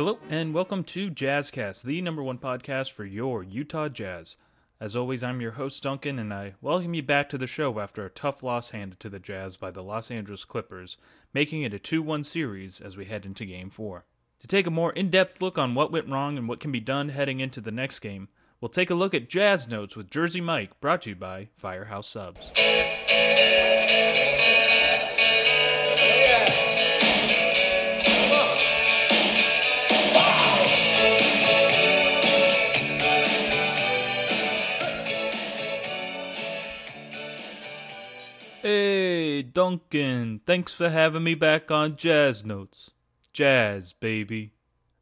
Hello, and welcome to Jazzcast, the number one podcast for your Utah Jazz. As always, I'm your host, Duncan, and I welcome you back to the show after a tough loss handed to the Jazz by the Los Angeles Clippers, making it a 2 1 series as we head into Game 4. To take a more in depth look on what went wrong and what can be done heading into the next game, we'll take a look at Jazz Notes with Jersey Mike, brought to you by Firehouse Subs. Duncan, thanks for having me back on Jazz Notes. Jazz, baby.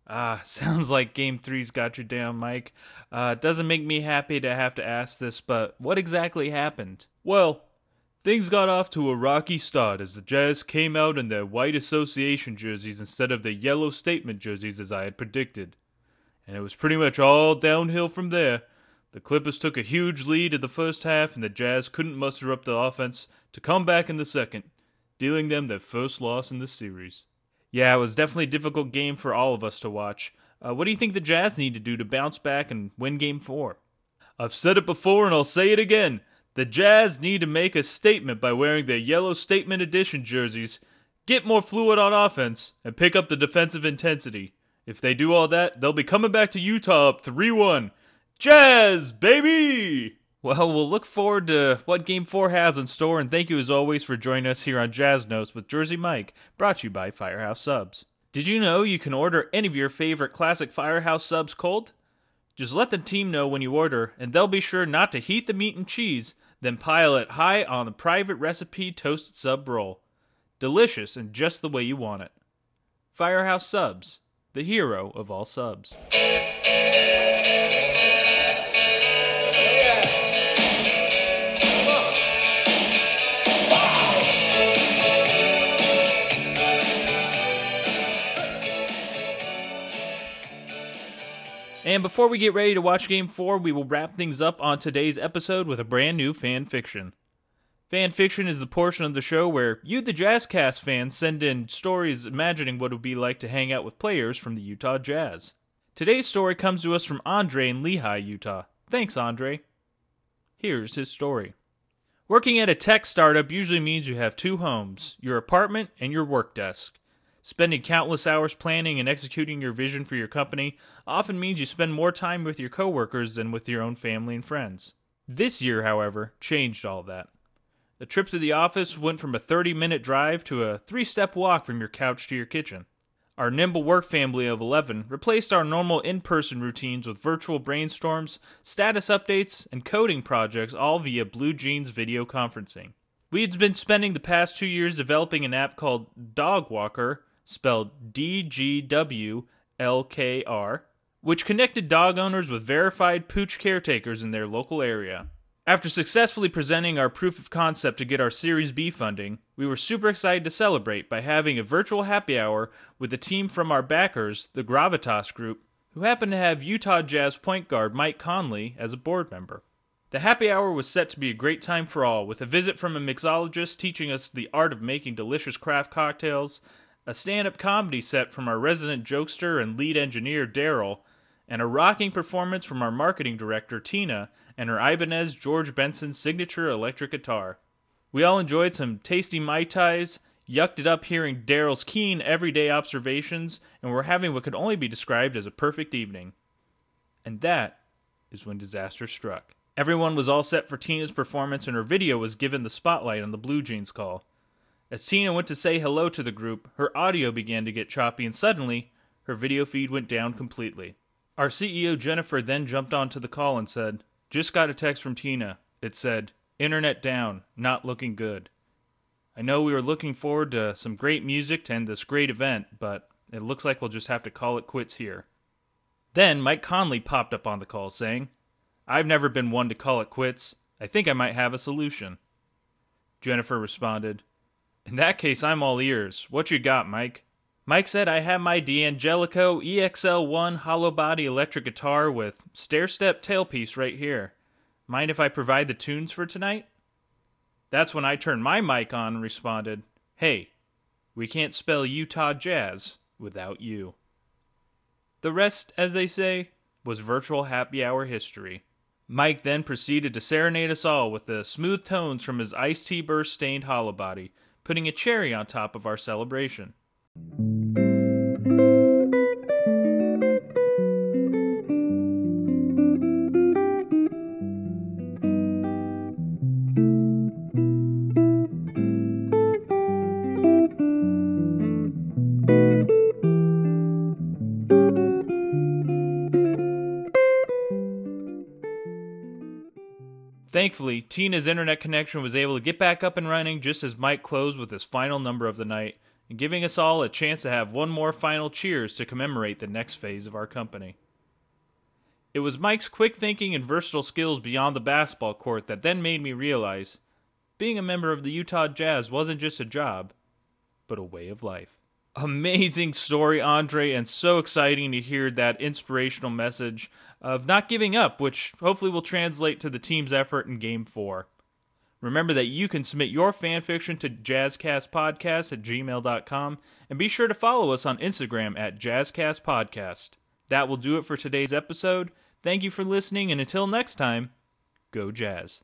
Ah, sounds like Game 3's got you down, Mike. Uh, doesn't make me happy to have to ask this, but what exactly happened? Well, things got off to a rocky start as the Jazz came out in their white association jerseys instead of the yellow statement jerseys as I had predicted. And it was pretty much all downhill from there. The Clippers took a huge lead in the first half, and the Jazz couldn't muster up the offense to come back in the second, dealing them their first loss in the series. Yeah, it was definitely a difficult game for all of us to watch. Uh, what do you think the Jazz need to do to bounce back and win Game 4? I've said it before and I'll say it again. The Jazz need to make a statement by wearing their yellow Statement Edition jerseys, get more fluid on offense, and pick up the defensive intensity. If they do all that, they'll be coming back to Utah up 3 1 Jazz, baby! Well, we'll look forward to what Game 4 has in store, and thank you as always for joining us here on Jazz Notes with Jersey Mike, brought to you by Firehouse Subs. Did you know you can order any of your favorite classic Firehouse subs cold? Just let the team know when you order, and they'll be sure not to heat the meat and cheese, then pile it high on the private recipe toasted sub roll. Delicious and just the way you want it. Firehouse Subs, the hero of all subs. And before we get ready to watch Game 4, we will wrap things up on today's episode with a brand new fan fiction. Fan fiction is the portion of the show where you, the Jazzcast fans, send in stories imagining what it would be like to hang out with players from the Utah Jazz. Today's story comes to us from Andre in Lehi, Utah. Thanks, Andre. Here's his story. Working at a tech startup usually means you have two homes your apartment and your work desk. Spending countless hours planning and executing your vision for your company often means you spend more time with your coworkers than with your own family and friends. This year, however, changed all that. The trip to the office went from a 30 minute drive to a three step walk from your couch to your kitchen. Our nimble work family of 11 replaced our normal in person routines with virtual brainstorms, status updates, and coding projects all via Blue Jeans video conferencing. We had been spending the past two years developing an app called Dog Walker spelled D G W L K R, which connected dog owners with verified pooch caretakers in their local area. After successfully presenting our proof of concept to get our Series B funding, we were super excited to celebrate by having a virtual happy hour with a team from our backers, the Gravitas Group, who happened to have Utah Jazz point guard Mike Conley as a board member. The happy hour was set to be a great time for all, with a visit from a mixologist teaching us the art of making delicious craft cocktails, a stand up comedy set from our resident jokester and lead engineer, Daryl, and a rocking performance from our marketing director, Tina, and her Ibanez George Benson signature electric guitar. We all enjoyed some tasty Mai Tais, yucked it up hearing Daryl's keen everyday observations, and were having what could only be described as a perfect evening. And that is when disaster struck. Everyone was all set for Tina's performance, and her video was given the spotlight on the Blue Jeans call. As Tina went to say hello to the group, her audio began to get choppy, and suddenly, her video feed went down completely. Our CEO Jennifer then jumped onto the call and said, Just got a text from Tina. It said, Internet down, not looking good. I know we were looking forward to some great music to end this great event, but it looks like we'll just have to call it quits here. Then Mike Conley popped up on the call saying, I've never been one to call it quits. I think I might have a solution. Jennifer responded, in that case, I'm all ears. What you got, Mike? Mike said I have my D'Angelico EXL1 hollow body electric guitar with stair step tailpiece right here. Mind if I provide the tunes for tonight? That's when I turned my mic on and responded, Hey, we can't spell Utah Jazz without you. The rest, as they say, was virtual happy hour history. Mike then proceeded to serenade us all with the smooth tones from his iced tea burst stained hollow body, putting a cherry on top of our celebration. Thankfully, Tina's internet connection was able to get back up and running just as Mike closed with his final number of the night, giving us all a chance to have one more final cheers to commemorate the next phase of our company. It was Mike's quick thinking and versatile skills beyond the basketball court that then made me realize being a member of the Utah Jazz wasn't just a job, but a way of life. Amazing story, Andre, and so exciting to hear that inspirational message of not giving up, which hopefully will translate to the team's effort in Game 4. Remember that you can submit your fanfiction to jazzcastpodcast at gmail.com and be sure to follow us on Instagram at jazzcastpodcast. That will do it for today's episode. Thank you for listening, and until next time, go Jazz.